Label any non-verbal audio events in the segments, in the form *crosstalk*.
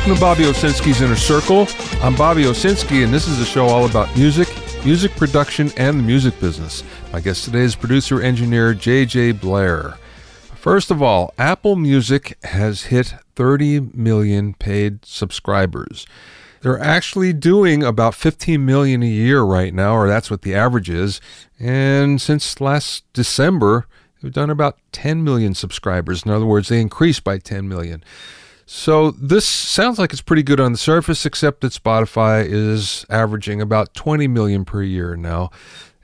Welcome to Bobby Owsinski's Inner Circle. I'm Bobby Owsinski, and this is a show all about music, music production, and the music business. My guest today is producer engineer JJ Blair. First of all, Apple Music has hit 30 million paid subscribers. They're actually doing about 15 million a year right now, or that's what the average is. And since last December, they've done about 10 million subscribers. In other words, they increased by 10 million. So this sounds like it's pretty good on the surface, except that Spotify is averaging about 20 million per year now,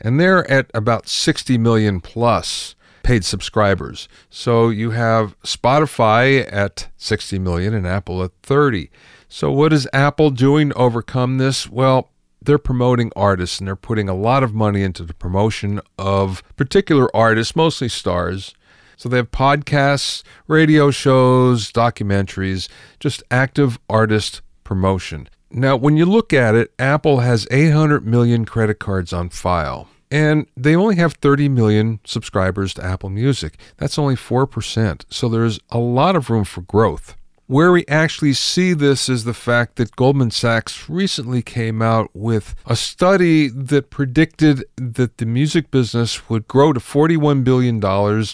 and they're at about 60 million plus paid subscribers. So you have Spotify at 60 million and Apple at 30. So what is Apple doing to overcome this? Well, they're promoting artists and they're putting a lot of money into the promotion of particular artists, mostly stars. So they have podcasts, radio shows, documentaries, just active artist promotion. Now, when you look at it, Apple has 800 million credit cards on file. And they only have 30 million subscribers to Apple Music. That's only 4%. So there's a lot of room for growth. Where we actually see this is the fact that Goldman Sachs recently came out with a study that predicted that the music business would grow to $41 billion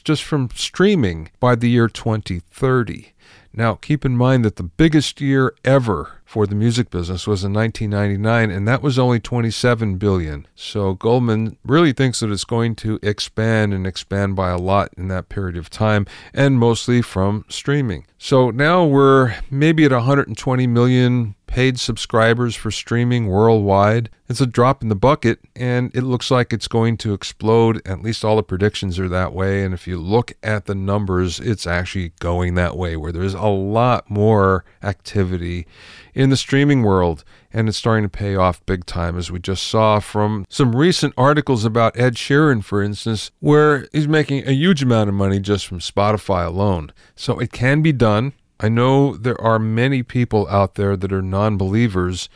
just from streaming by the year 2030. Now, keep in mind that the biggest year ever for the music business was in 1999 and that was only 27 billion. So Goldman really thinks that it's going to expand and expand by a lot in that period of time and mostly from streaming. So now we're maybe at 120 million paid subscribers for streaming worldwide. It's a drop in the bucket, and it looks like it's going to explode. At least all the predictions are that way. And if you look at the numbers, it's actually going that way, where there's a lot more activity in the streaming world, and it's starting to pay off big time, as we just saw from some recent articles about Ed Sheeran, for instance, where he's making a huge amount of money just from Spotify alone. So it can be done. I know there are many people out there that are non believers.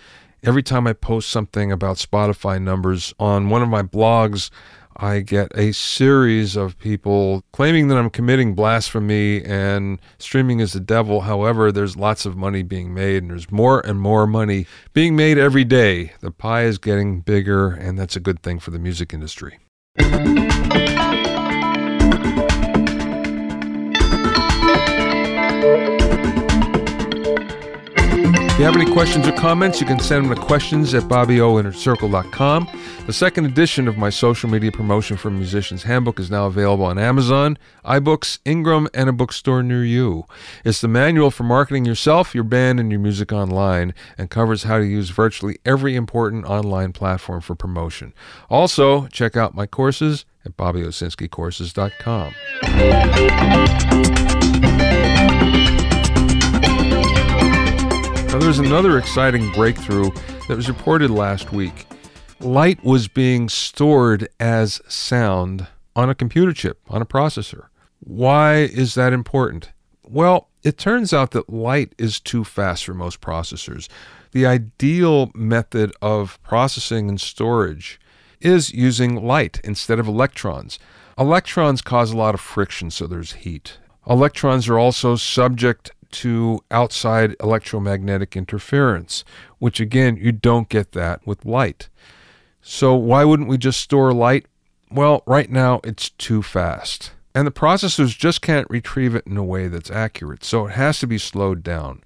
Every time I post something about Spotify numbers on one of my blogs, I get a series of people claiming that I'm committing blasphemy and streaming is the devil. However, there's lots of money being made and there's more and more money being made every day. The pie is getting bigger, and that's a good thing for the music industry. Have any questions or comments, you can send them to questions at bobbyoinnercircle.com. The second edition of my social media promotion for Musicians Handbook is now available on Amazon, iBooks, Ingram, and a bookstore near you. It's the manual for marketing yourself, your band, and your music online and covers how to use virtually every important online platform for promotion. Also, check out my courses at bobbyowsinskicourses.com. Now, there's another exciting breakthrough that was reported last week. Light was being stored as sound on a computer chip, on a processor. Why is that important? Well, it turns out that light is too fast for most processors. The ideal method of processing and storage is using light instead of electrons. Electrons cause a lot of friction, so there's heat. Electrons are also subject to outside electromagnetic interference, which again, you don't get that with light. So, why wouldn't we just store light? Well, right now it's too fast. And the processors just can't retrieve it in a way that's accurate. So, it has to be slowed down.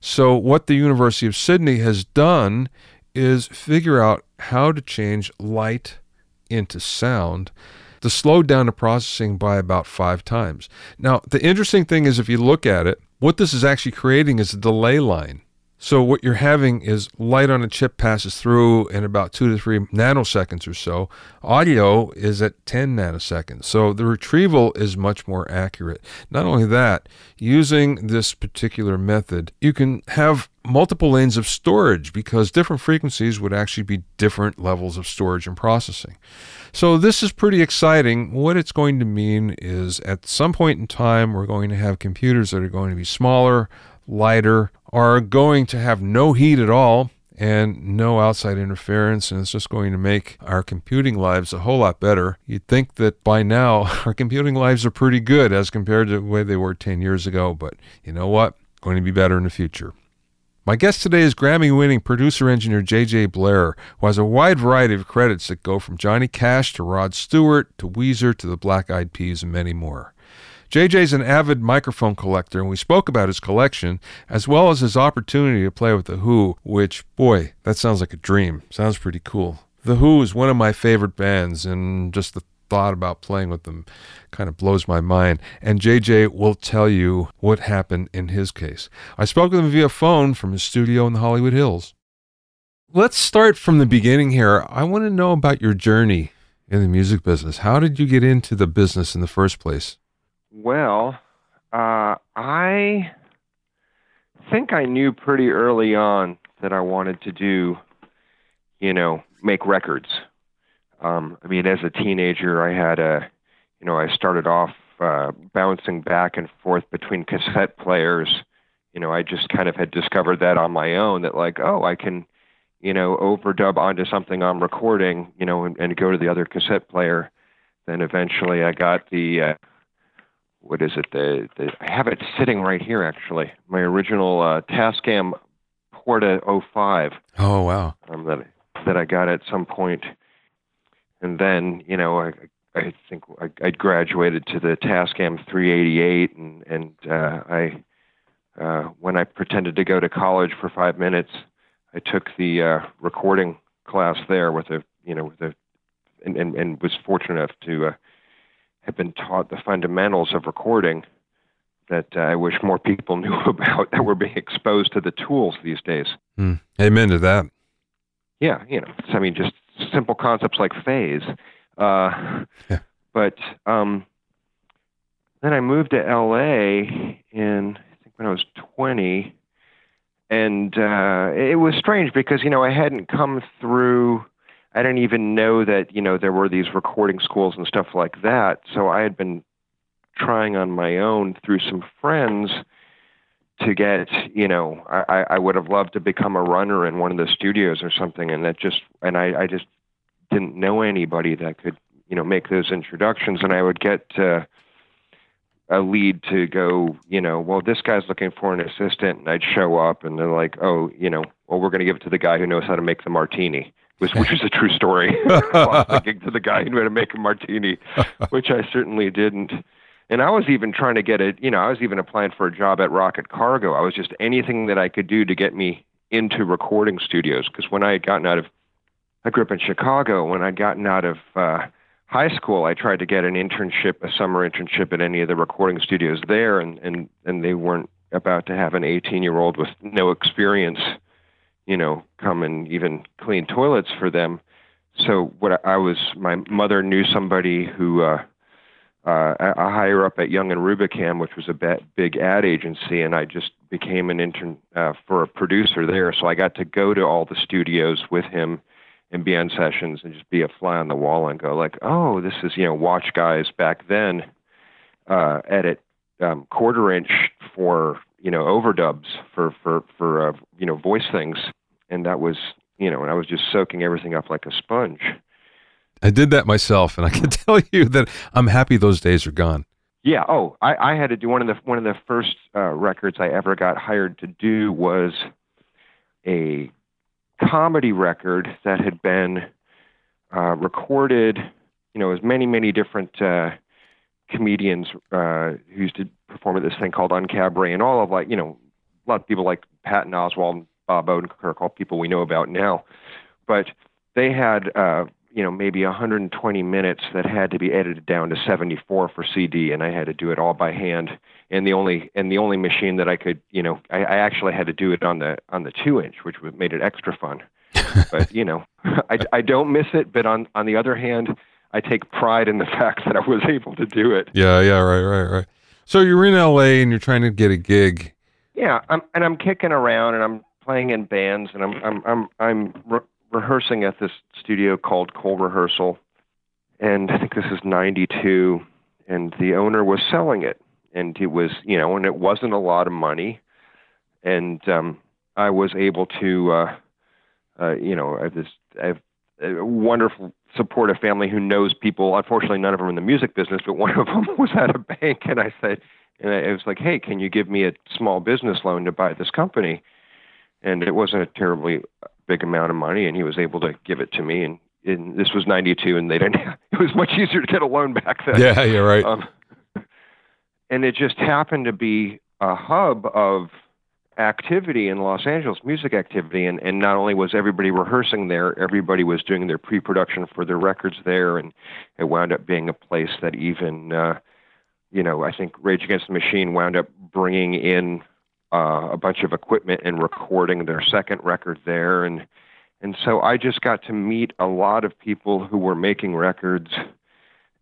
So, what the University of Sydney has done is figure out how to change light into sound to slow down the processing by about five times. Now, the interesting thing is if you look at it, what this is actually creating is a delay line. So what you're having is light on a chip passes through in about two to three nanoseconds or so. Audio is at 10 nanoseconds. So the retrieval is much more accurate. Not only that, using this particular method, you can have multiple lanes of storage because different frequencies would actually be different levels of storage and processing. So this is pretty exciting. What it's going to mean is at some point in time, we're going to have computers that are going to be smaller, lighter, are going to have no heat at all and no outside interference, and it's just going to make our computing lives a whole lot better. You'd think that by now *laughs* our computing lives are pretty good as compared to the way they were 10 years ago, but you know what? Going to be better in the future. My guest today is Grammy winning producer engineer JJ Blair, who has a wide variety of credits that go from Johnny Cash to Rod Stewart to Weezer to the Black Eyed Peas and many more. JJ is an avid microphone collector, and we spoke about his collection as well as his opportunity to play with The Who, which, boy, that sounds like a dream. Sounds pretty cool. The Who is one of my favorite bands, and just the thought about playing with them kind of blows my mind. And JJ will tell you what happened in his case. I spoke with him via phone from his studio in the Hollywood Hills. Let's start from the beginning here. I want to know about your journey in the music business. How did you get into the business in the first place? Well, uh, I think I knew pretty early on that I wanted to do, you know, make records. Um, I mean, as a teenager, I had a, you know, I started off uh, bouncing back and forth between *laughs* cassette players. You know, I just kind of had discovered that on my own that like, oh, I can, you know, overdub onto something I'm recording, you know, and, and go to the other cassette player. Then eventually, I got the, uh, what is it? The, the I have it sitting right here actually. My original uh, Tascam Porta 05. Oh wow. Um, that that I got at some point and then you know I I think I, I graduated to the Tascam 388, and and uh, I uh, when I pretended to go to college for five minutes, I took the uh, recording class there with a you know with a and, and, and was fortunate enough to uh, have been taught the fundamentals of recording that uh, I wish more people *laughs* knew about that were being exposed to the tools these days. Mm. Amen to that. Yeah, you know, I mean, just simple concepts like phase. Uh, *laughs* yeah. But um, then I moved to LA in I think when I was 20, and uh, it was strange because you know I hadn't come through. I didn't even know that you know there were these recording schools and stuff like that. So I had been trying on my own through some friends to get you know I, I would have loved to become a runner in one of the studios or something. And that just and I, I just didn't know anybody that could you know make those introductions. And I would get uh, a lead to go you know well this guy's looking for an assistant. And I'd show up and they're like oh you know well we're going to give it to the guy who knows how to make the martini which, which is a true story *laughs* *laughs* thinking to the guy who knew how to make a martini which I certainly didn't and I was even trying to get it, you know, I was even applying for a job at Rock-It Cargo. I was just anything that I could do to get me into recording studios. Because when I had gotten out of, I grew up in Chicago. When I'd gotten out of uh, high school, I tried to get an internship, a summer internship at any of the recording studios there, and and and they weren't about to have an 18 year old with no experience, you know, come and even clean toilets for them. So what I was, my mother knew somebody who. uh uh, a higher up at Young and Rubicam, which was a big ad agency, and I just became an intern uh, for a producer there. So I got to go to all the studios with him and be on sessions and just be a fly on the wall and go like, oh, this is you know watch guys back then uh, edit um, quarter inch for you know overdubs for for for uh, you know voice things, and that was you know and I was just soaking everything up like a sponge. I did that myself, and I can *laughs* tell you that I'm happy those days are gone. Yeah. Oh, I, I had to do one of the one of the first uh, records I ever got hired to do was a comedy record that had been uh, recorded. You know, as many many different uh, comedians uh, who used to perform at this thing called Uncabaret, and all of like you know a lot of people like Patton Oswalt, Bob Odenkirk, all people we know about now, but they had uh, you know maybe 120 minutes that had to be edited down to 74 for CD, and I had to do it all by hand. And the only and the only machine that I could you know I, I actually had to do it on the on the two inch, which made it extra fun. *laughs* but you know *laughs* I, I don't miss it. But on on the other hand, I take pride in the *laughs* fact that I was able to do it. Yeah, yeah, right, right, right. So you're in LA and you're trying to get a gig. Yeah, I'm, and I'm kicking around and I'm playing in bands and I'm I'm I'm I'm rehearsing at this studio called Cole Rehearsal, and I think this is '92, and the owner was selling it, and it was you know, and it wasn't a lot of money, and um, I was able to, uh, uh, you know, I have this I have a wonderful supportive family who knows people. Unfortunately, none of them in the music business, but one of *laughs* them was at a bank, and I said, and I was like, hey, can you give me a small business loan to buy this company? And it wasn't a terribly big amount of money, and he was able to give it to me. And, and this was '92, and they didn't. *laughs* It was much easier to get a loan back then. Yeah, you're right. Um, and it just happened to be a hub of activity in Los Angeles, music activity, and, and not only was everybody rehearsing there, everybody was doing their pre-production for their records there, and it wound up being a place that even, uh, you know, I think Rage Against the Machine wound up bringing in uh, a bunch of equipment and recording their second record there, and and so I just got to meet a lot of people who were making records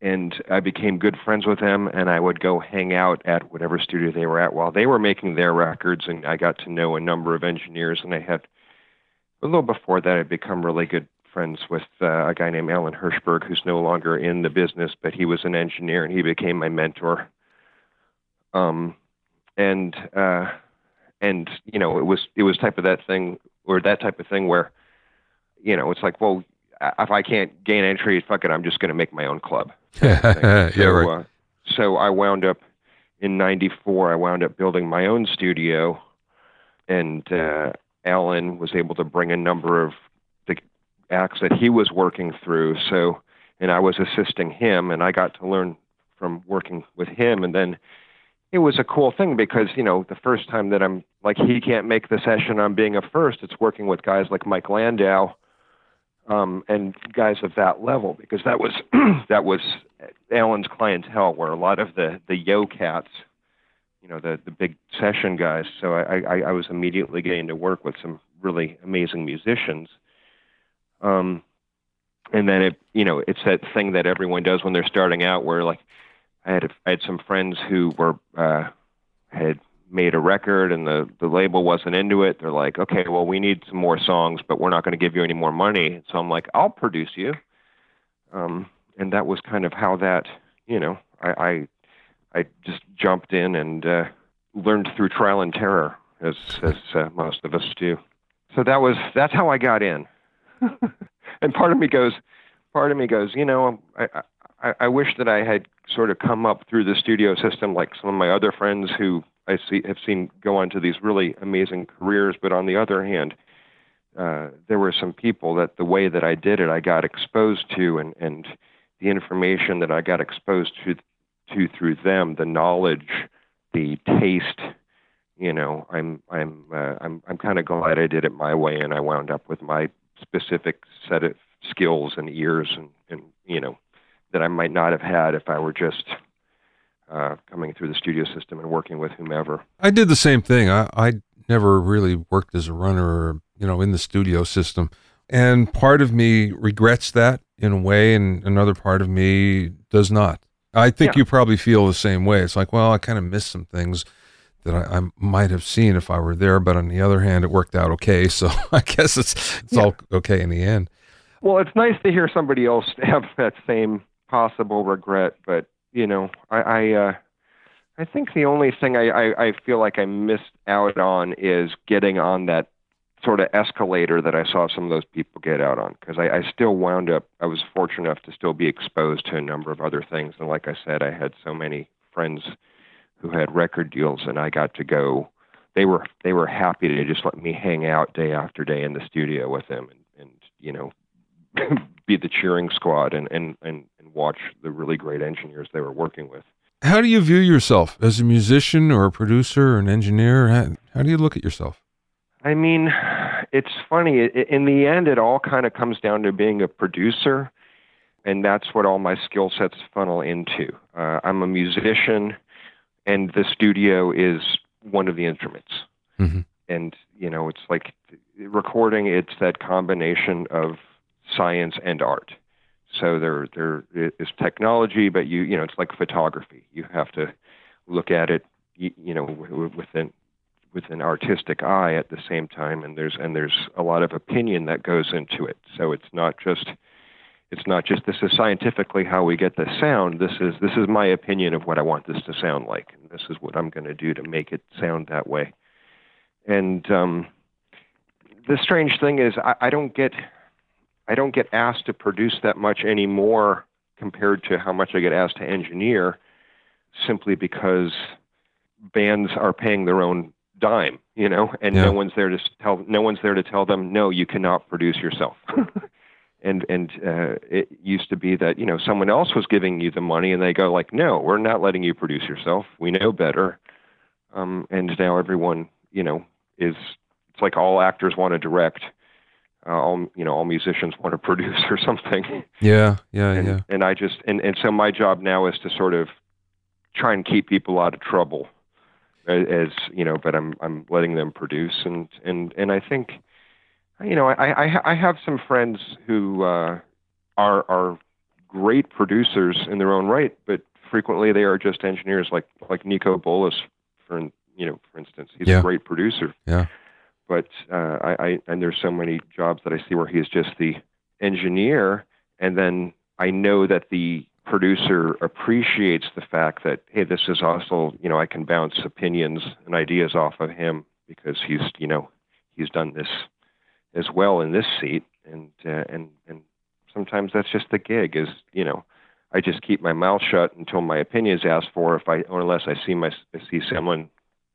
and I became good friends with them and I would go hang out at whatever studio they were at while they were making their records and I got to know a number of engineers and I had a little before that I'd become really good friends with uh, a guy named Alan Hirschberg who's no longer in the business but he was an engineer and he became my mentor. Um and uh and you know it was it was type of that thing or that type of thing where you know it's like well if I can't gain entry, fuck it, I'm just going to make my own club. *laughs* yeah, so, right. Uh, so I wound up in '94. I wound up building my own studio, and uh, Alan was able to bring a number of the acts that he was working through. So, and I was assisting him, and I got to learn from working with him, and then it was a cool thing because you know the first time that I'm like he can't make the session I'm being a first. It's working with guys like Mike Landau um, and guys of that level because that was *clears throat* that was Alan's clientele were a lot of the the yo cats, you know, the the big session guys. So I, I, I was immediately getting to work with some really amazing musicians. Um, and then it you know it's that thing that everyone does when they're starting out where like I had I had some friends who were uh, had made a record and the the label wasn't into it. They're like okay well we need some more songs but we're not going to give you any more money. So i'm like i'll produce you. Um and that was kind of how that you know i i, I just jumped in and uh learned through trial and terror as as uh, most of us do. So that was that's how i got in. *laughs* And part of me goes part of me goes you know i i i wish that i had sort of come up through the studio system like some of my other friends who I see have seen go on to these really amazing careers. But on the other hand, uh, there were some people that the way that I did it, I got exposed to, and and the information that I got exposed to to through them, the knowledge, the taste. You know, I'm I'm uh, I'm I'm kind of glad I did it my way, and I wound up with my specific set of skills and ears, and and you know that I might not have had if I were just uh, coming through the studio system and working with whomever. I did the same thing. I, I never really worked as a runner, or, you know, in the studio system, and part of me regrets that in a way, and another part of me does not. I think yeah. you probably feel the same way. It's like, well, I kind of missed some things that I, I, might have seen if I were there, but on the other hand, it worked out okay. *laughs* So I guess it's it's yeah. all okay in the end. Well, it's nice to hear somebody else *laughs* have that same possible regret, but you know, I I, uh, I think the only thing I, I I feel like I missed out on is getting on that sort of escalator that I saw some of those people get out on because I, I still wound up I was fortunate enough to still be exposed to a number of other things. And like I said I had so many friends who had record deals and I got to go. They were they were happy to just let me hang out day after day in the studio with them and, and you know *laughs* be the cheering squad and, and, and, and watch the really great engineers they were working with. How do you view yourself as a musician or a producer or an engineer? How, how do you look at yourself? I mean, it's funny. In the end, it all kind of comes down to being a producer, and that's what all my skill sets funnel into. Uh, I'm a musician, and the studio is one of the instruments. Mm-hmm. And you know, it's like recording. It's that combination of science and art. So there there is technology, but you you know it's like photography. You have to look at it you, you know with an with an artistic eye at the same time, and there's and there's a lot of opinion that goes into it. So it's not just it's not just this is scientifically how we get the sound. This is this is my opinion of what I want this to sound like, and this is what I'm going to do to make it sound that way. And um, the strange thing is, I, I don't get I don't get asked to produce that much anymore compared to how much I get asked to engineer simply because bands are paying their own dime, you know, and Yeah. no one's there to tell no one's there to tell them no, you cannot produce yourself. *laughs* and and uh, it used to be that you know someone else was giving you the money, and they go like, no, we're not letting you produce yourself. We know better. Um, and now everyone, you know, is it's like all actors want to direct. Uh, all you know, all musicians want to *laughs* produce or something Yeah, yeah, and, yeah. and I just and, and so my job now is to sort of try and keep people out of trouble as, as you know but I'm I'm letting them produce and and and I think you know I I, I have some friends who uh, are are great producers in their own right but frequently they are just engineers like like Niko Bolas for you know for instance he's Yeah. a great producer Yeah. But uh, I, I and there's so many jobs that I see where he's just the engineer, and then I know that the producer appreciates the fact that hey, this is also you know I can bounce opinions and ideas off of him because he's you know he's done this as well in this seat, and uh, and and sometimes that's just the gig is you know I just keep my mouth shut until my opinion is asked for if I or unless I see my I see someone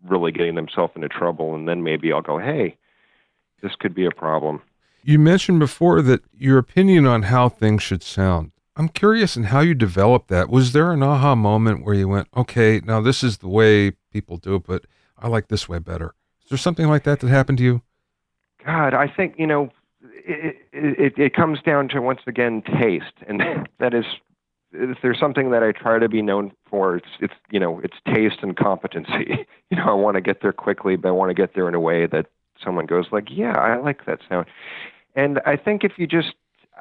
really getting themselves into trouble, and then maybe I'll go, hey, this could be a problem. You mentioned before that your opinion on how things should sound. I'm curious in how you developed that. Was there an aha moment where you went, okay, now this is the way people do it, but I like this way better? Is there something like that that happened to you? God, I think you know, it it, it comes down to once again taste, and *laughs* that is, if there's something that I try to be known for, it's it's you know, it's taste and competency. *laughs* You know, I want to get there quickly, but I want to get there in a way that someone goes like, yeah, I like that sound. And I think if you just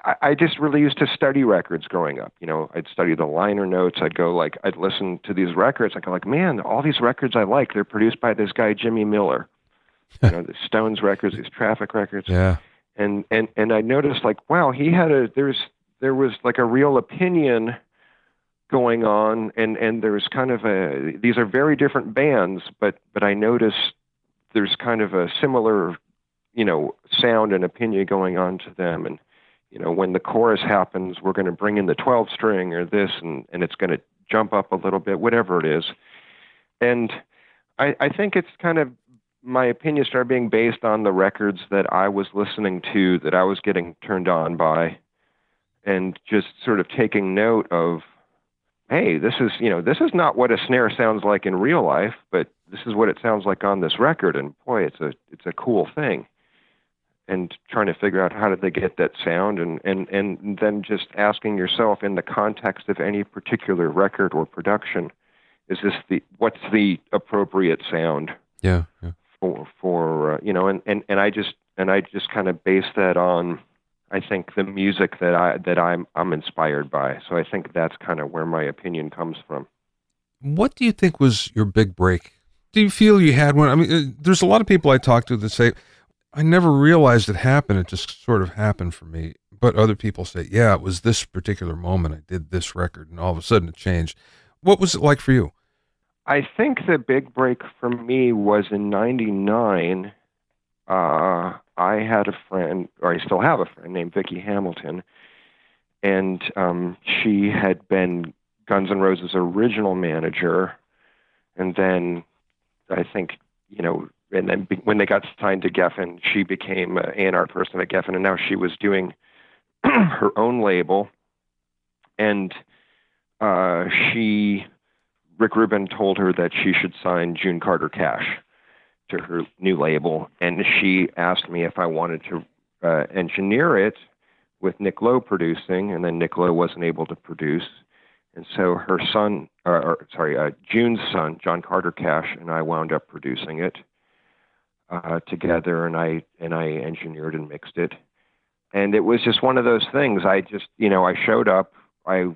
I, I just really used to study records growing up. You know, I'd study the liner notes. I'd go like I'd listen to these records. I'd go like, man, all these records I like, they're produced by this guy Jimmy Miller. *laughs* You know, the Stones records, these Traffic records Yeah. and and and I noticed like wow he had a there's there was like a real opinion going on and and there's kind of a these are very different bands but but I noticed there's kind of a similar you know sound and opinion going on to them. And you know when the chorus happens we're going to bring in the 12 string or this and and it's going to jump up a little bit whatever it is. And I I think it's kind of my opinion started being based on the records that I was listening to, that I was getting turned on by, and just sort of taking note of, hey, this is you know this is not what a snare sounds like in real life, but this is what it sounds like on this record, and boy, it's a it's a cool thing. And trying to figure out how did they get that sound, and and and then just asking yourself in the context of any particular record or production, is this the what's the appropriate sound Yeah. Yeah. for for uh, you know and, and and I just and I just kind of base that on I think the music that I that I'm I'm inspired by. So I think that's kind of where my opinion comes from. What do you think was your big break? Do you feel you had one? I mean, uh, there's a lot of people I talk to that say, I never realized it happened. It just sort of happened for me. But other people say, yeah, it was this particular moment. I did this record and all of a sudden it changed. What was it like for you? I think the big break for me was in '99. Uh, I had a friend, or I still have a friend named Vicki Hamilton, and um, she had been Guns N' Roses' original manager, and then I think you know, and then be, when they got signed to Geffen, she became an A&R person at Geffen, and now she was doing *clears throat* her own label, and uh, she Rick Rubin told her that she should sign June Carter Cash to her new label, and she asked me if I wanted to uh, engineer it with Nick Lowe producing, and then Nick Lowe wasn't able to produce, and so her son, or, or sorry, uh, June's son, John Carter Cash, and I wound up producing it uh, together, and I and I engineered and mixed it, and it was just one of those things. I just, you know, I showed up, I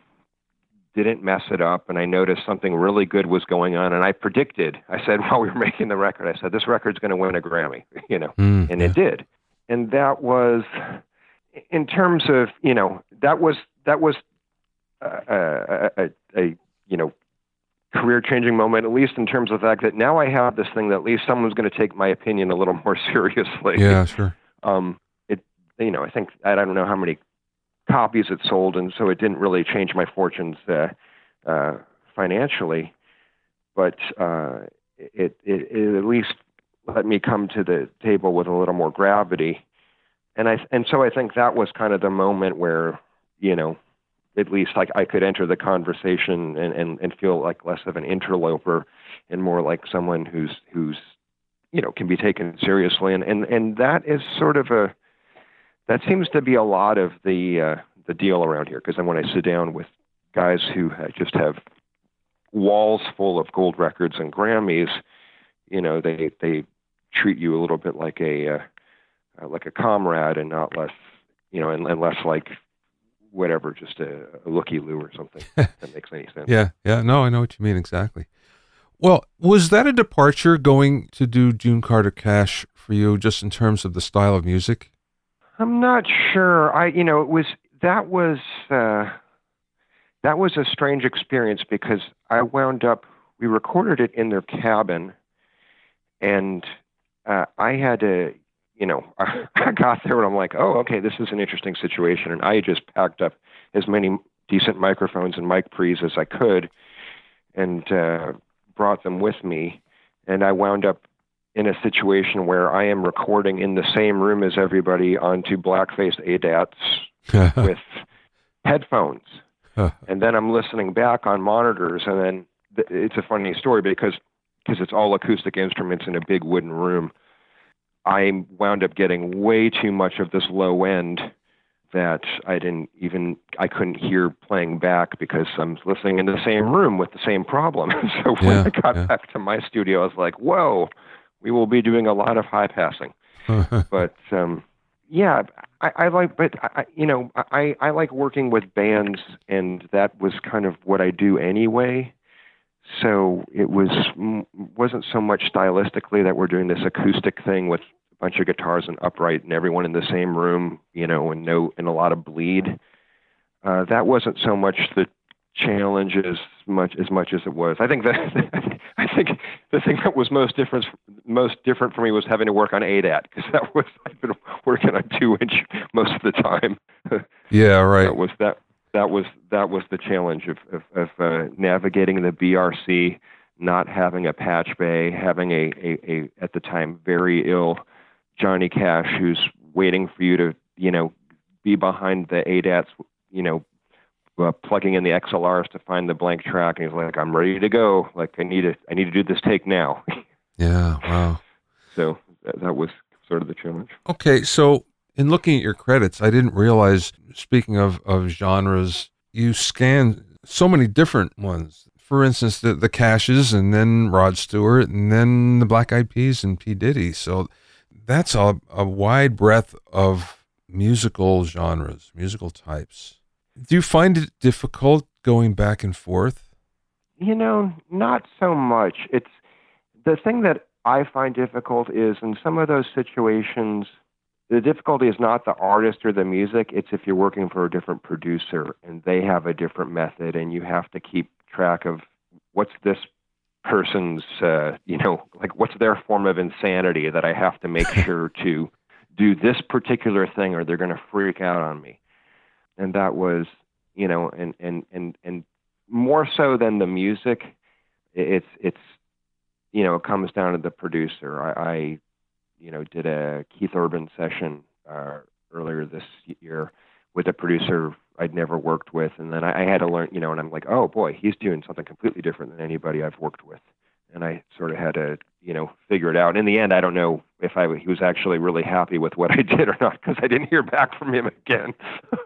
didn't mess it up and I noticed something really good was going on and I predicted I said *laughs* while we were making the record I said this record's going to win a Grammy *laughs* you know Mm, and yeah. it did and that was in terms of you know that was that was a, a, a, a you know career changing moment at least in terms of the fact that now I have this thing that at least someone's going to take my opinion a little *laughs* more seriously Yeah, sure. um, it you know I think I don't know how many copies it sold, and so it didn't really change my fortunes uh, uh, financially, but uh, it, it, it at least let me come to the table with a little more gravity. And I and so I think that was kind of the moment where, you know, at least like I could enter the conversation and, and, and feel like less of an interloper and more like someone who's who's you know can be taken seriously and and and that is sort of a that seems to be a lot of the uh, the deal around here because then when I sit down with guys who just have walls full of gold records and Grammys, you know they they treat you a little bit like a uh, uh, like a comrade and not less you know and, and less like whatever just a, a looky loo or something *laughs* that makes any sense. Yeah, yeah, no, I know what you mean exactly. Well, was that a departure going to do June Carter Cash for you, just in terms of the style of music? I'm not sure. I, you know, it was that was uh, that was a strange experience because I wound up. We recorded it in their cabin, and uh, I had to, you know, *laughs* I got there and I'm like, oh, okay, this is an interesting situation, and I just packed up as many decent microphones and mic pre's as I could, and uh, brought them with me, and I wound up in a situation where I am recording in the same room as everybody onto black-faced ADATs *laughs* with headphones, *laughs* and then I'm listening back on monitors, and then th- it's a funny story because because it's all acoustic instruments in a big wooden room. I wound up getting way too much of this low end that I didn't even I couldn't hear playing back because I'm listening in the same room with the same problem. *laughs* so when Yeah, I got yeah. back to my studio, I was like, "Whoa, we will be doing a lot of high passing." *laughs* but um, yeah, I, I like, but I, you know, I I like working with bands, and that was kind of what I do anyway. So it was wasn't so much stylistically that we're doing this acoustic thing with a bunch of guitars and upright and everyone in the same room, you know, and no and a lot of bleed. Uh, that wasn't so much the challenge as much as much as it was. I think that *laughs* I think the thing that was most different most different for me was having to work on ADAT because that was I've been working on two inch most of the time. *laughs* yeah, right. That was that that was that was the challenge of of, of uh, navigating the BRC, not having a patch bay, having a, a, a at the time very ill Johnny Cash who's waiting for you to you know be behind the ADATs, you know, uh, plugging in the XLRs to find the blank track, and he's like, "I'm ready to go. Like I need to I need to do this take now." *laughs* Yeah, wow. so that, that was sort of the challenge. Okay, so in looking at your credits, I didn't realize. Speaking of of genres, you scan so many different ones. For instance, the the Cashes, and then Rod Stewart, and then the Black Eyed Peas and P Diddy. So that's a a wide breadth of musical genres, musical types. Do you find it difficult going back and forth? You know, not so much. It's the thing that I find difficult is in some of those situations, the difficulty is not the artist or the music, it's if you're working for a different producer and they have a different method and you have to keep track of what's this person's, uh, you know, like what's their form of insanity that I have to make *laughs* sure to do this particular thing or they're going to freak out on me. And that was, you know, and, and, and, and more so than the music, it's, it's, you know, it comes down to the producer. I, I you know, did a Keith Urban session uh, earlier this year with a producer I'd never worked with, and then I, I had to learn, you know, and I'm like, oh boy, he's doing something completely different than anybody I've worked with, and I sort of had to, you know, figure it out. In the end, I don't know if I he was actually really happy with what *laughs* I did or not because I didn't hear back from him again.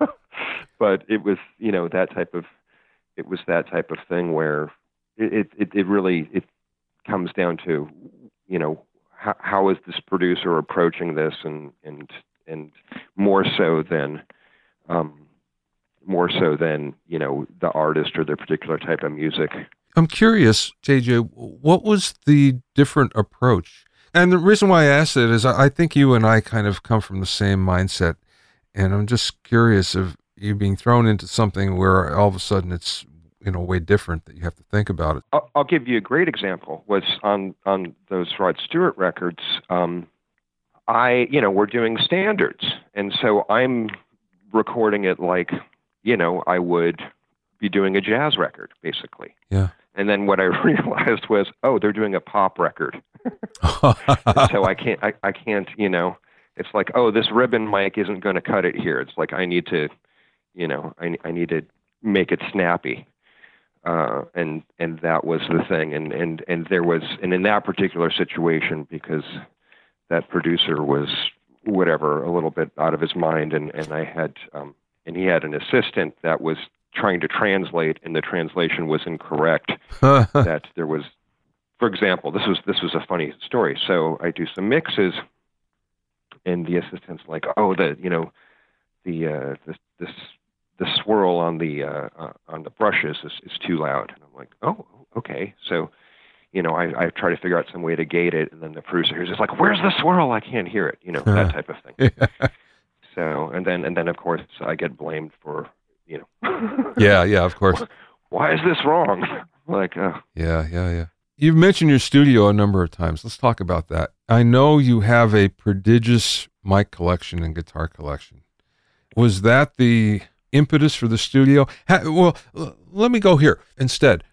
*laughs* but it was, you know, that type of, it was that type of thing where it it, it really it comes down to, you know, how, how is this producer approaching this, and and and more so than, um, more so than you know the artist or the particular type of music. I'm curious, JJ, what was the different approach? And the reason why I asked it is I think you and I kind of come from the same mindset. And I'm just curious of you being thrown into something where all of a sudden it's, you know, way different that you have to think about it. I'll, I'll give you a great example. Was on on those Rod Stewart records. Um, I, you know, we're doing standards, and so I'm recording it like, you know, I would be doing a jazz record, basically. Yeah. And then what I *laughs* realized was, oh, they're doing a pop record. *laughs* so I can't, I, I can't, you know, it's like, oh, this ribbon mic isn't going to cut it here. It's like I need to, you know, I, I need to make it snappy. Uh, and and that was the thing, and and and there was, and in that particular situation, because that producer was whatever a little bit out of his mind, and and I had, um, and he had an assistant that was trying to translate, and the translation was incorrect. *laughs* that there was, for example, this was this was a funny story. So I do some mixes, and the assistant's like, "Oh, the you know, the uh, this this the swirl on the uh, uh, on the brushes is, is too loud." And I'm like, "Oh, okay." So you know, I, I try to figure out some way to gate it, and then the producer is just like, "Where's the swirl? I can't hear it." You know, that *laughs* type of thing. so, and then and then of course I get blamed for you know. yeah, yeah, of course. *laughs* Why is this wrong? *laughs* like, uh, yeah, yeah, yeah. You've mentioned your studio a number of times. Let's talk about that. I know you have a prodigious mic collection and guitar collection. Was that the impetus for the studio? Ha, well, let me go here instead.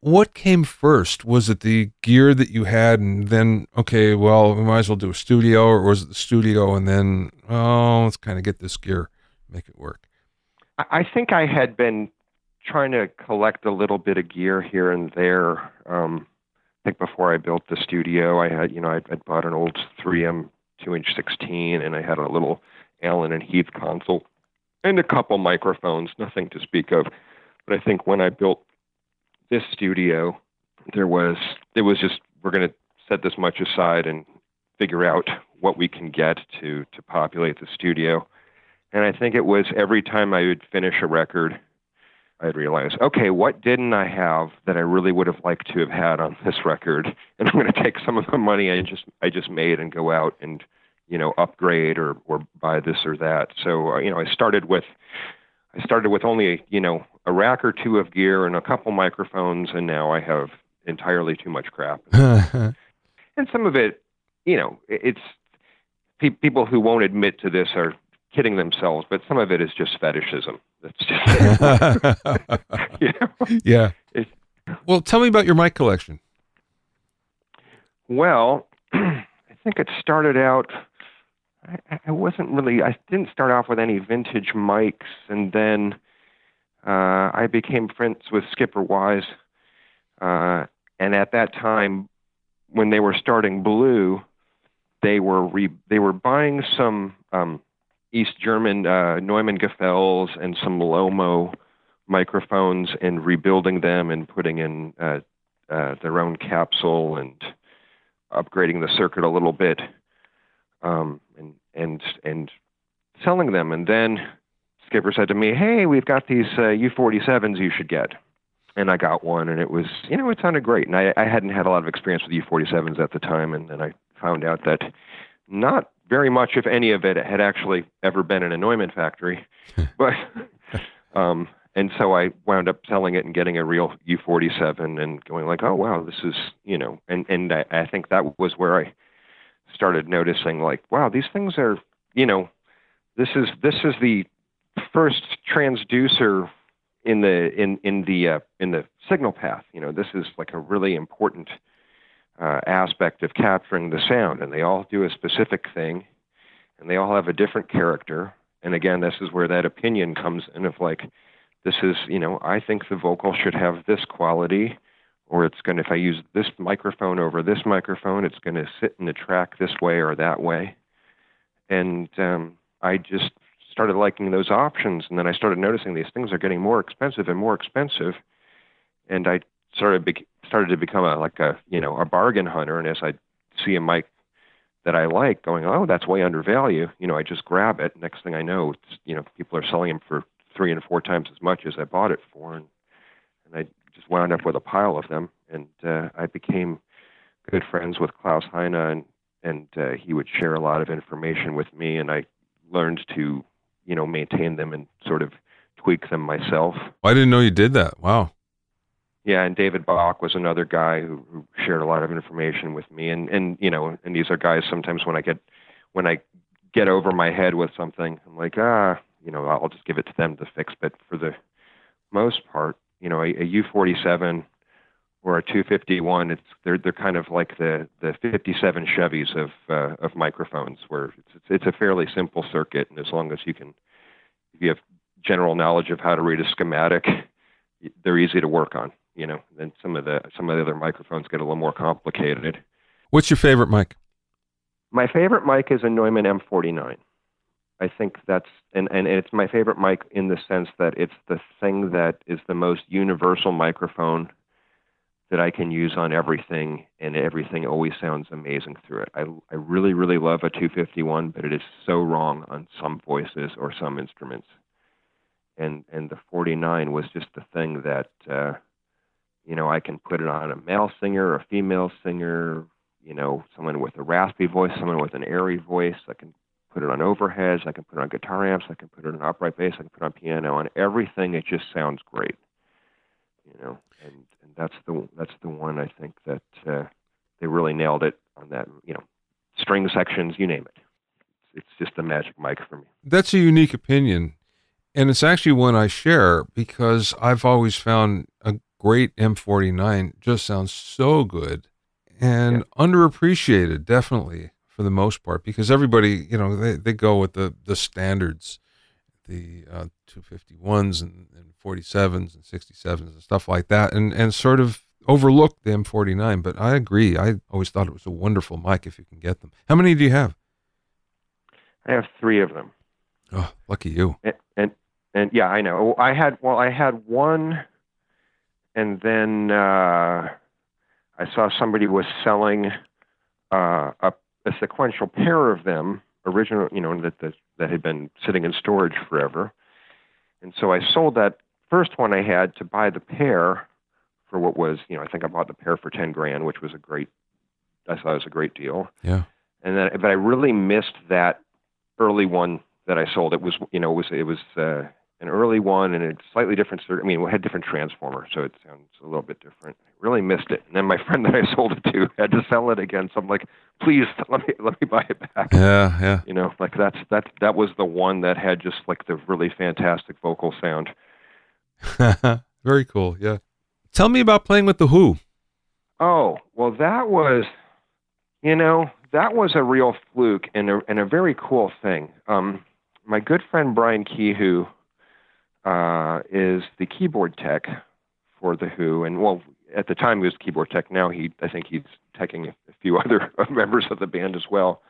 What came first? Was it the gear that you had, and then okay, well, we might as well do a studio, or was it the studio and then oh, let's kind of get this gear, make it work? I think I had been trying to collect a little bit of gear here and there. Um, I think before I built the studio, I had, you know, I'd, I'd bought an old 3M 2-inch 16, and I had a little Allen and Heath console and a couple microphones, nothing to speak of. But I think when I built this studio, there was it was just we're going to set this much aside and figure out what we can get to to populate the studio. And I think it was every time I would finish a record, I'd realize, okay, what didn't I have that I really would have liked to have had on this record? *laughs* And I'm going to take some of the money I just I just made and go out and you know upgrade or or buy this or that. So uh, you know, I started with I started with only you know a rack or two of gear and a couple microphones, and now I have entirely too much crap. *laughs* and some of it, you know, it's pe- people who won't admit to this are kidding themselves, but some of it is just fetishism. That's just you *laughs* know? yeah. It's, well, tell me about your mic collection. Well, *clears throat* I think it started out. I, I wasn't really. I didn't start off with any vintage mics, and then uh, I became friends with Skipper Wise. Uh, and at that time, when they were starting Blue, they were re- they were buying some um, East German uh, Neumann Gefells and some Lomo microphones and rebuilding them and putting in uh, uh, their own capsule and upgrading the circuit a little bit um, and and and selling them. And then Skipper said to me, "Hey, we've got these uh, U47s you should get." And I got one, and it was you know it sounded great. And I, I hadn't had a lot of experience with U47s at the time, and then I found out that not very much, if any of it, had actually ever been in a Neumann factory. *laughs* but um, and so I wound up selling it and getting a real U47 and going like, oh wow, this is you know, and and I, I think that was where I started noticing like, wow, these things are you know, this is this is the first transducer in the in in the uh, in the signal path. You know, this is like a really important uh, aspect of capturing the sound, and they all do a specific thing, and they all have a different character. And again, this is where that opinion comes in of like, this is, you know, I think the vocal should have this quality, or it's going to, if I use this microphone over this microphone, it's going to sit in the track this way or that way. And um, I just started liking those options, and then I started noticing these things are getting more expensive and more expensive. And I sort of be- started to become a like a you know a bargain hunter, and as I see a mic that I like, going, oh, that's way undervalued. You know, I just grab it. Next thing I know, it's, you know, people are selling them for three and four times as much as I bought it for, and and I just wound up with a pile of them. And uh, I became good friends with Klaus Heyne, and and uh, he would share a lot of information with me, and I learned to, you know, maintain them and sort of tweak them myself. I didn't know you did that. Wow. Yeah, and David Bock was another guy who, who shared a lot of information with me, and and you know, and these are guys. Sometimes when I get when I get over my head with something, I'm like, ah, you know, I'll just give it to them to fix. But for the most part, you know, a, a U47 or a 251. It's they're they're kind of like the the 57 Chevys of uh, of microphones, where it's it's a fairly simple circuit, and as long as you can, if you have general knowledge of how to read a schematic, they're easy to work on. You know, then some of the some of the other microphones get a little more complicated. What's your favorite mic? My favorite mic is a Neumann M49. I think that's and, and it's my favorite mic in the sense that it's the thing that is the most universal microphone that I can use on everything, and everything always sounds amazing through it. I, I really, really love a 251, but it is so wrong on some voices or some instruments. And and the 49 was just the thing that, uh, you know, I can put it on a male singer, a female singer, you know, someone with a raspy voice, someone with an airy voice. I can put it on overheads. I can put it on guitar amps. I can put it on upright bass. I can put it on piano. On everything, it just sounds great. You know, and and that's the that's the one I think that uh, they really nailed it on that. You know, string sections, you name it. It's, it's just a magic mic for me. That's a unique opinion, and it's actually one I share because I've always found a great M49 just sounds so good and yeah. underappreciated, definitely for the most part, because everybody, you know, they, they go with the the standards, the uh, 251s and, and 47s and 67s and stuff like that, and and sort of overlook the M49. But I agree. I always thought it was a wonderful mic if you can get them. How many do you have? I have three of them. Oh, lucky you. And and, and yeah, I know. I had well, I had one, and then uh, I saw somebody was selling uh, a, a sequential pair of them, original, you know, that that, that had been sitting in storage forever. And so I sold that first one I had to buy the pair for what was, you know, I think I bought the pair for ten grand, which was a great, I thought it was a great deal. Yeah. And then, but I really missed that early one that I sold. It was, you know, it was it was uh, an early one and a slightly different. I mean, it had different transformer, so it sounds a little bit different. I really missed it. And then my *laughs* friend that I sold it to had to sell it again. So I'm like, please *laughs* let me let me buy it back. Yeah, yeah. You know, like that's that that was the one that had just like the really fantastic vocal sound. *laughs* Very cool. Yeah. Tell me about playing with the Who. Oh well, that was, you know, that was a real fluke and a and a very cool thing. Um, my good friend Brian Kehew uh, is the keyboard tech for the Who, and well, at the time he was keyboard tech. Now he, I think he's teching a few *laughs* other members of the band as well.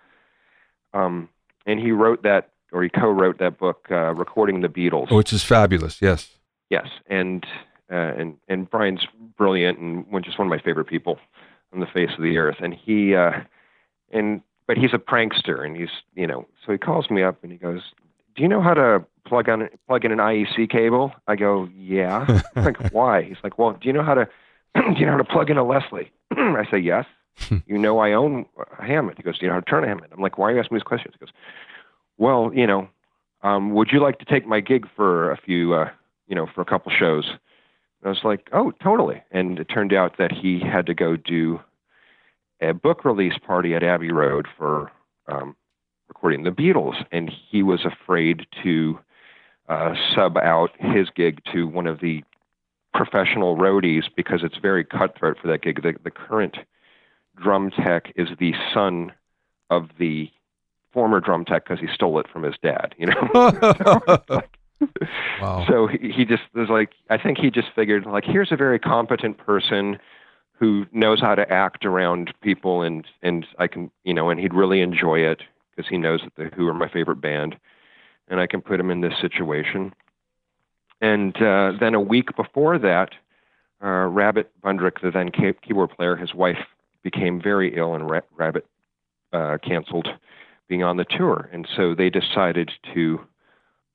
Um, and he wrote that, or he co-wrote that book, uh, "Recording the Beatles," which is fabulous. Yes, yes, and uh, and and Brian's brilliant and just one of my favorite people on the face of the earth. And he uh, and but he's a prankster, and he's you know, so he calls me up and he goes, "Do you know how to plug on plug in an IEC cable?" I go, "Yeah." *laughs* I'm like, "Why?" He's like, "Well, do you know how to *clears throat* do you know how to plug in a Leslie?" *clears throat* I say, "Yes." *laughs* you know, I own a Hammond. He goes, "Do you know how to turn a Hammond?" I'm like, "Why are you asking me these questions?" He goes, "Well, you know, um, would you like to take my gig for a few, uh, you know, for a couple shows?" And I was like, "Oh, totally." And it turned out that he had to go do a book release party at Abbey Road for um, recording the Beatles, and he was afraid to uh, sub out his gig to one of the professional roadies because it's very cutthroat for that gig. The, the current drum tech is the son of the former drum tech because he stole it from his dad. You know. *laughs* *laughs* wow. So he, he just was like, I think he just figured like, here's a very competent person who knows how to act around people, and and I can, you know, and he'd really enjoy it because he knows that the Who are my favorite band, and I can put him in this situation. And uh, then a week before that, uh, Rabbit Bundrick, the then key- keyboard player, his wife became very ill, and Ra- Rabbit uh, canceled being on the tour. And so they decided to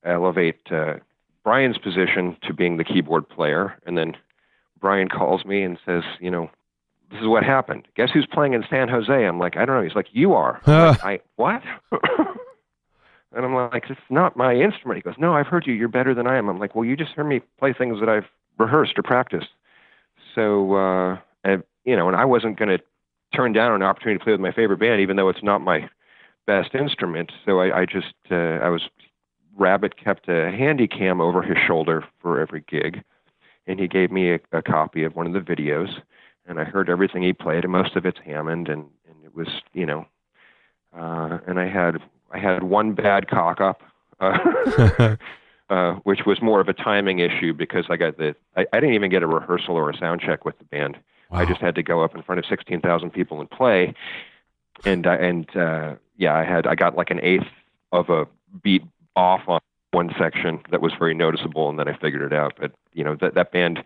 elevate uh, Brian's position to being the keyboard player. And then Brian calls me and says, you know, this is what happened. Guess who's playing in San Jose? I'm like, I don't know. He's like, you are. like, *laughs* I what? *laughs* and I'm like, it's not my instrument. He goes, no, I've heard you. You're better than I am. I'm like, well, you just heard me play things that I've rehearsed or practiced. So, uh, and, you know, and I wasn't going to turn down an opportunity to play with my favorite band, even though it's not my best instrument. So I, I just, uh, I was, Rabbit kept a handy cam over his shoulder for every gig, and he gave me a, a copy of one of the videos and I heard everything he played, and most of it's Hammond, and and it was you know, uh, and I had I had one bad cock up. *laughs* Uh, uh, which was more of a timing issue because I got the I, I didn't even get a rehearsal or a sound check with the band. Wow. I just had to go up in front of sixteen thousand people and play, and uh, and uh, yeah, I had I got like an eighth of a beat off on one section that was very noticeable, and then I figured it out. But you know that that band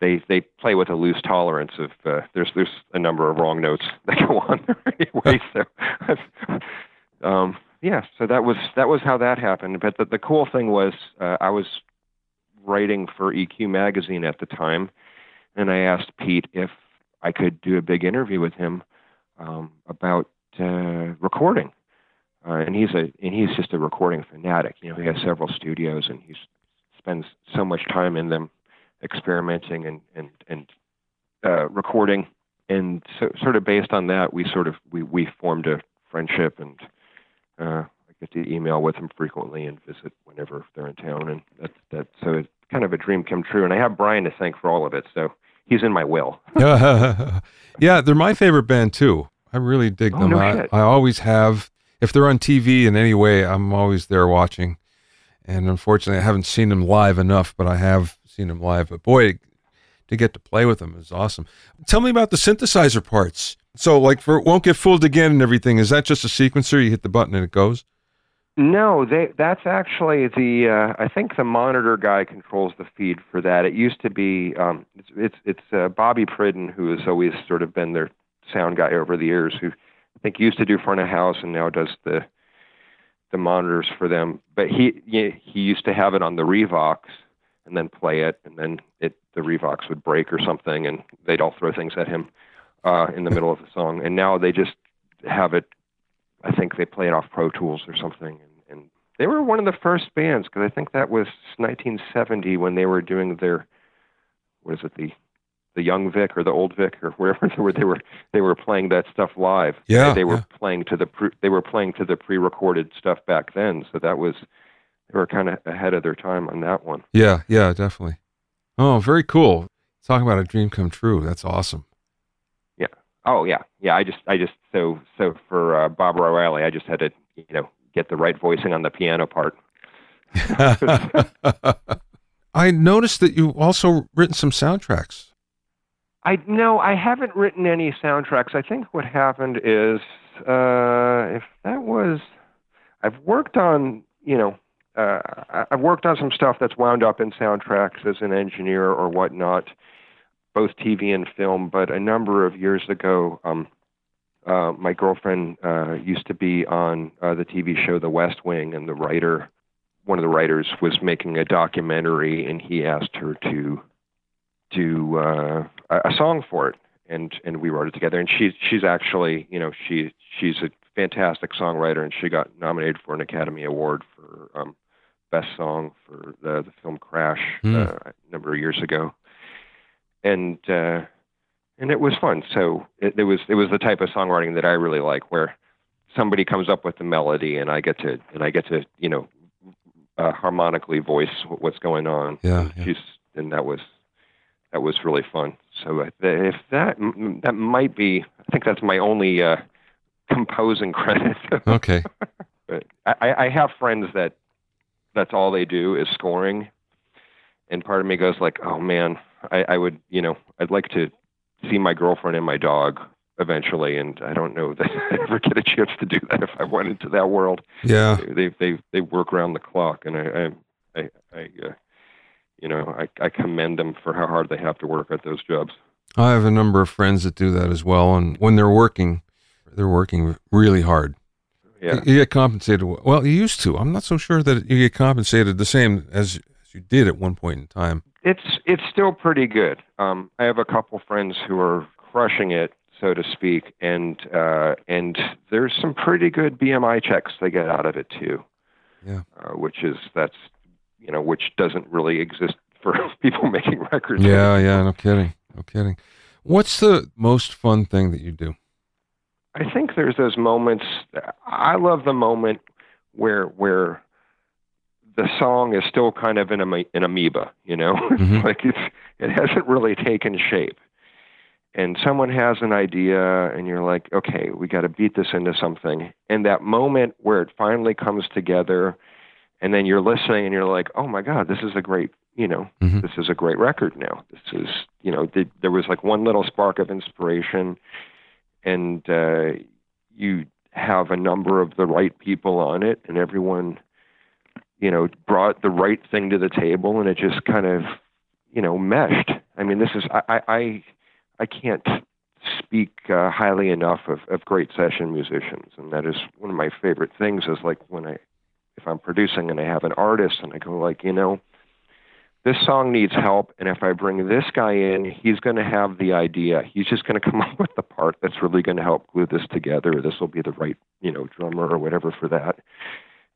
they they play with a loose tolerance of uh, there's there's a number of wrong notes *laughs* that go on there *laughs* anyway. *laughs* so um, yeah, so that was that was how that happened. But the, the cool thing was uh, I was writing for EQ magazine at the time, and I asked Pete if I could do a big interview with him um, about uh, recording. Uh, and he's a and he's just a recording fanatic. You know, he has several studios, and he spends so much time in them, experimenting and and and uh, recording. And so, sort of based on that, we sort of we we formed a friendship and uh, I get to email with them frequently and visit whenever they're in town, and that that so it's kind of a dream come true. And I have Brian to thank for all of it, so he's in my will. *laughs* *laughs* yeah, they're my favorite band too. I really dig oh, them. No I. I always have. If they're on TV in any way, I'm always there watching. And unfortunately, I haven't seen them live enough, but I have seen them live. But boy, to get to play with them is awesome. Tell me about the synthesizer parts. So, like for won't get fooled again and everything. Is that just a sequencer? You hit the button and it goes. No, they that's actually the uh, I think the monitor guy controls the feed for that. It used to be um, it's it's, it's uh, Bobby Pridden who has always sort of been their sound guy over the years. Who I think used to do front of house and now does the the monitors for them. But he he used to have it on the Revox and then play it, and then it the Revox would break or something, and they'd all throw things at him uh, in the middle of the song. And now they just have it. I think they play it off Pro Tools or something. And, and they were one of the first bands because I think that was 1970 when they were doing their what is it the the young Vic or the old Vic or wherever they were they were they were playing that stuff live. Yeah, they were yeah. playing to the pre, they were playing to the pre-recorded stuff back then. So that was they were kind of ahead of their time on that one. Yeah, yeah, definitely. Oh, very cool. Talking about a dream come true. That's awesome. Yeah. Oh yeah, yeah. I just, I just, so, so for uh, Baba O'Riley, I just had to, you know, get the right voicing on the piano part. *laughs* I noticed that you also written some soundtracks. I no, I haven't written any soundtracks. I think what happened is, uh, if that was, I've worked on, you know, uh, I've worked on some stuff that's wound up in soundtracks as an engineer or whatnot both TV and film. But a number of years ago, um, uh, my girlfriend uh, used to be on uh, the TV show The West Wing, and the writer, one of the writers, was making a documentary, and he asked her to do uh, a song for it, and and we wrote it together. And she's she's actually, you know, she she's a fantastic songwriter, and she got nominated for an Academy Award for um, best song for the the film Crash Hmm. uh, a number of years ago and uh, and it was fun. So it, it was it was the type of songwriting that I really like, where somebody comes up with the melody, and I get to and I get to you know uh, harmonically voice what's going on. Yeah, and yeah. and that was that was really fun. So if that that might be, I think that's my only uh, composing *laughs* credit. Okay. *laughs* But I, I have friends that that's all they do is scoring, and part of me goes like, oh man, I, I would, you know, I'd like to see my girlfriend and my dog eventually, and I don't know that *laughs* I ever get a chance to do that if I went into that world. Yeah. They they they work around the clock, and I I I, I uh, you know I I commend them for how hard they have to work at those jobs. I have a number of friends that do that as well. And when they're working, they're working really hard. Yeah. You get compensated. Well, you used to. I'm not so sure that you get compensated the same as, as you did at one point in time. It's it's still pretty good. Um, I have a couple friends who are crushing it, so to speak, and uh, and there's some pretty good BMI checks they get out of it too. Yeah. Uh, which is that's you know which doesn't really exist for *laughs* people making records. Yeah, yeah, no kidding. No kidding. What's the most fun thing that you do? I think there's those moments. I love the moment where where the song is still kind of an, an amoeba, you know, *laughs* Mhm. like it's it hasn't really taken shape, and someone has an idea and you're like okay we got to beat this into something and that moment where it finally comes together and then you're listening and you're like oh my god this is a great you know mm-hmm. this is a great record now this is you know th- there was like one little spark of inspiration and uh you have a number of the right people on it and everyone you know brought the right thing to the table and it just kind of you know meshed i mean this is i i I can't speak uh, highly enough of, of great session musicians, and that is one of my favorite things. Is like when I, if I'm producing and I have an artist, and I go like, you know, this song needs help, and if I bring this guy in, he's going to have the idea. He's just going *laughs* to come up with the part that's really going to help glue this together. This will be the right, you know, drummer or whatever for that,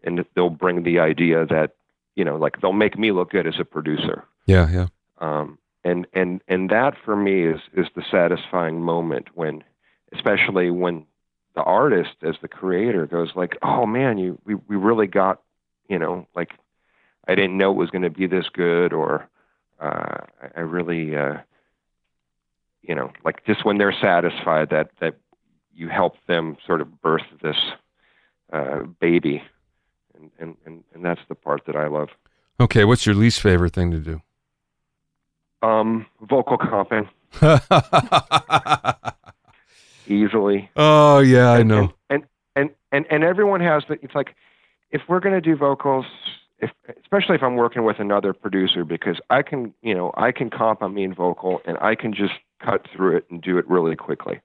and they'll bring the idea that, you know, like they'll make me look good as a producer. Yeah, yeah. Um, and and and that for me is is the satisfying moment when especially when the artist as the creator goes like oh man you we, we really got you know like i didn't know it was going to be this good or uh i really uh you know like just when they're satisfied that that you help them sort of birth this uh baby and and and, and that's the part that i love okay what's your least favorite thing to do um, vocal comping. *laughs* Easily. Oh yeah, and, I know. And, and and and everyone has the. It's like if we're going to do vocals, if especially if I'm working with another producer, because I can, you know, I can comp a mean vocal and I can just cut through it and do it really quickly.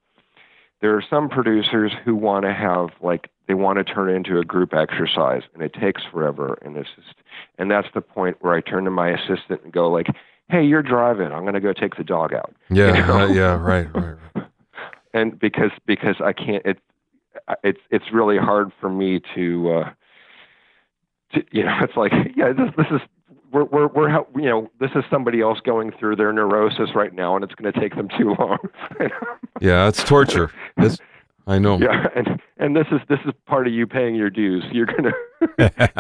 There are some producers who want to have like they want to turn it into a group exercise and it takes forever and it's just and that's the point where I turn to my assistant and go like hey, you're driving. I'm going to go take the dog out. *laughs* Yeah, you know? uh, yeah, right, right, right. *laughs* and because because I can't, it, it's it's really hard for me to, uh, to you know, *laughs* it's like yeah, this this is we're we're we're you know this is somebody else going through their neurosis right now, and it's going to take them too long. *laughs* yeah, it's torture. *laughs* This I know. Yeah, and and this is this is part of you paying your dues. You're gonna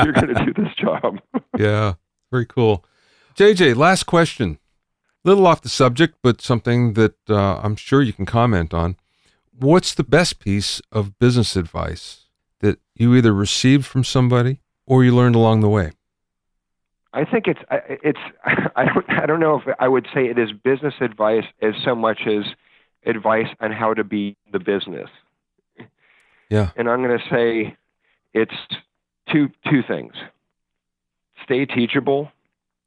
you're gonna do this job. yeah, very cool. JJ, last question. A little off the subject, but something that uh, I'm sure you can comment on. What's the best piece of business advice that you either received from somebody or you learned along the way? I think it's it's *laughs* I don't I don't know if I would say it is business advice as so much as advice on how to be the business. Yeah. And I'm going to say it's two two things. Stay teachable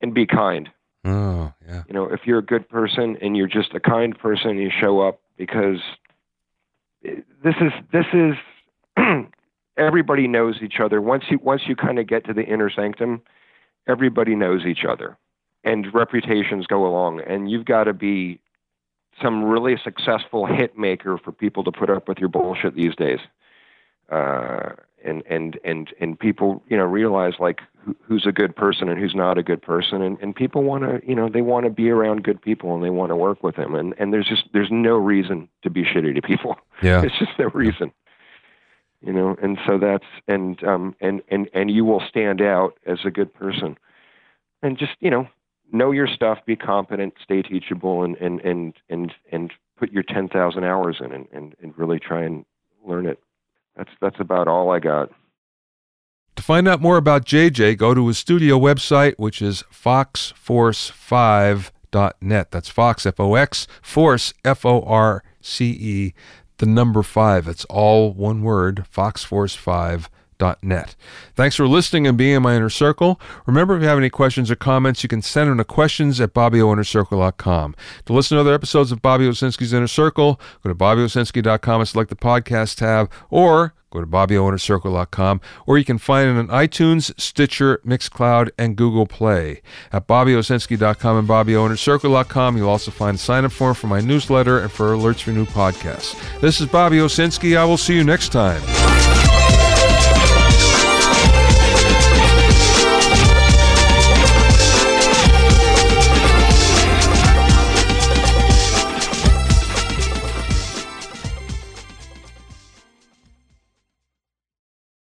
and be kind. Oh, yeah. You know, if you're a good person and you're just a kind person, you show up because this is this is *clears throat* everybody knows each other. Once you once you kind of get to the inner sanctum, everybody knows each other, and reputations go along. And you've got to be some really successful hit maker for people to put up with your bullshit these days. Uh, and and and and people you know realize like who, who's a good person and who's not a good person and and people want to you know they want to be around good people and they want to work with them and and there's just there's no reason to be shitty to people yeah *laughs* it's just no reason you know and so that's and um and and and you will stand out as a good person and just you know know your stuff be competent stay teachable and and and and and put your 10,000 hours in and, and and really try and learn it that's that's about all I got. To find out more about JJ, go to his studio website, which is foxforce5.net. That's Fox, F O X, Force, F O R C E, the number five. It's all one word, foxforce5.net net. Thanks for listening and being in my inner circle. Remember, if you have any questions or comments, you can send them to questions at bobbyoinnercircle.com. To listen to other episodes of Bobby Owsinski's Inner Circle, go to bobbyowsinski.com and select the podcast tab, or go to bobbyoinnercircle.com, or you can find it on iTunes, Stitcher, Mixcloud, and Google Play. At bobbyowsinski.com and bobbyoinnercircle.com, you'll also find a sign-up form for my newsletter and for alerts for new podcasts. This is Bobby Owsinski. I will see you next time.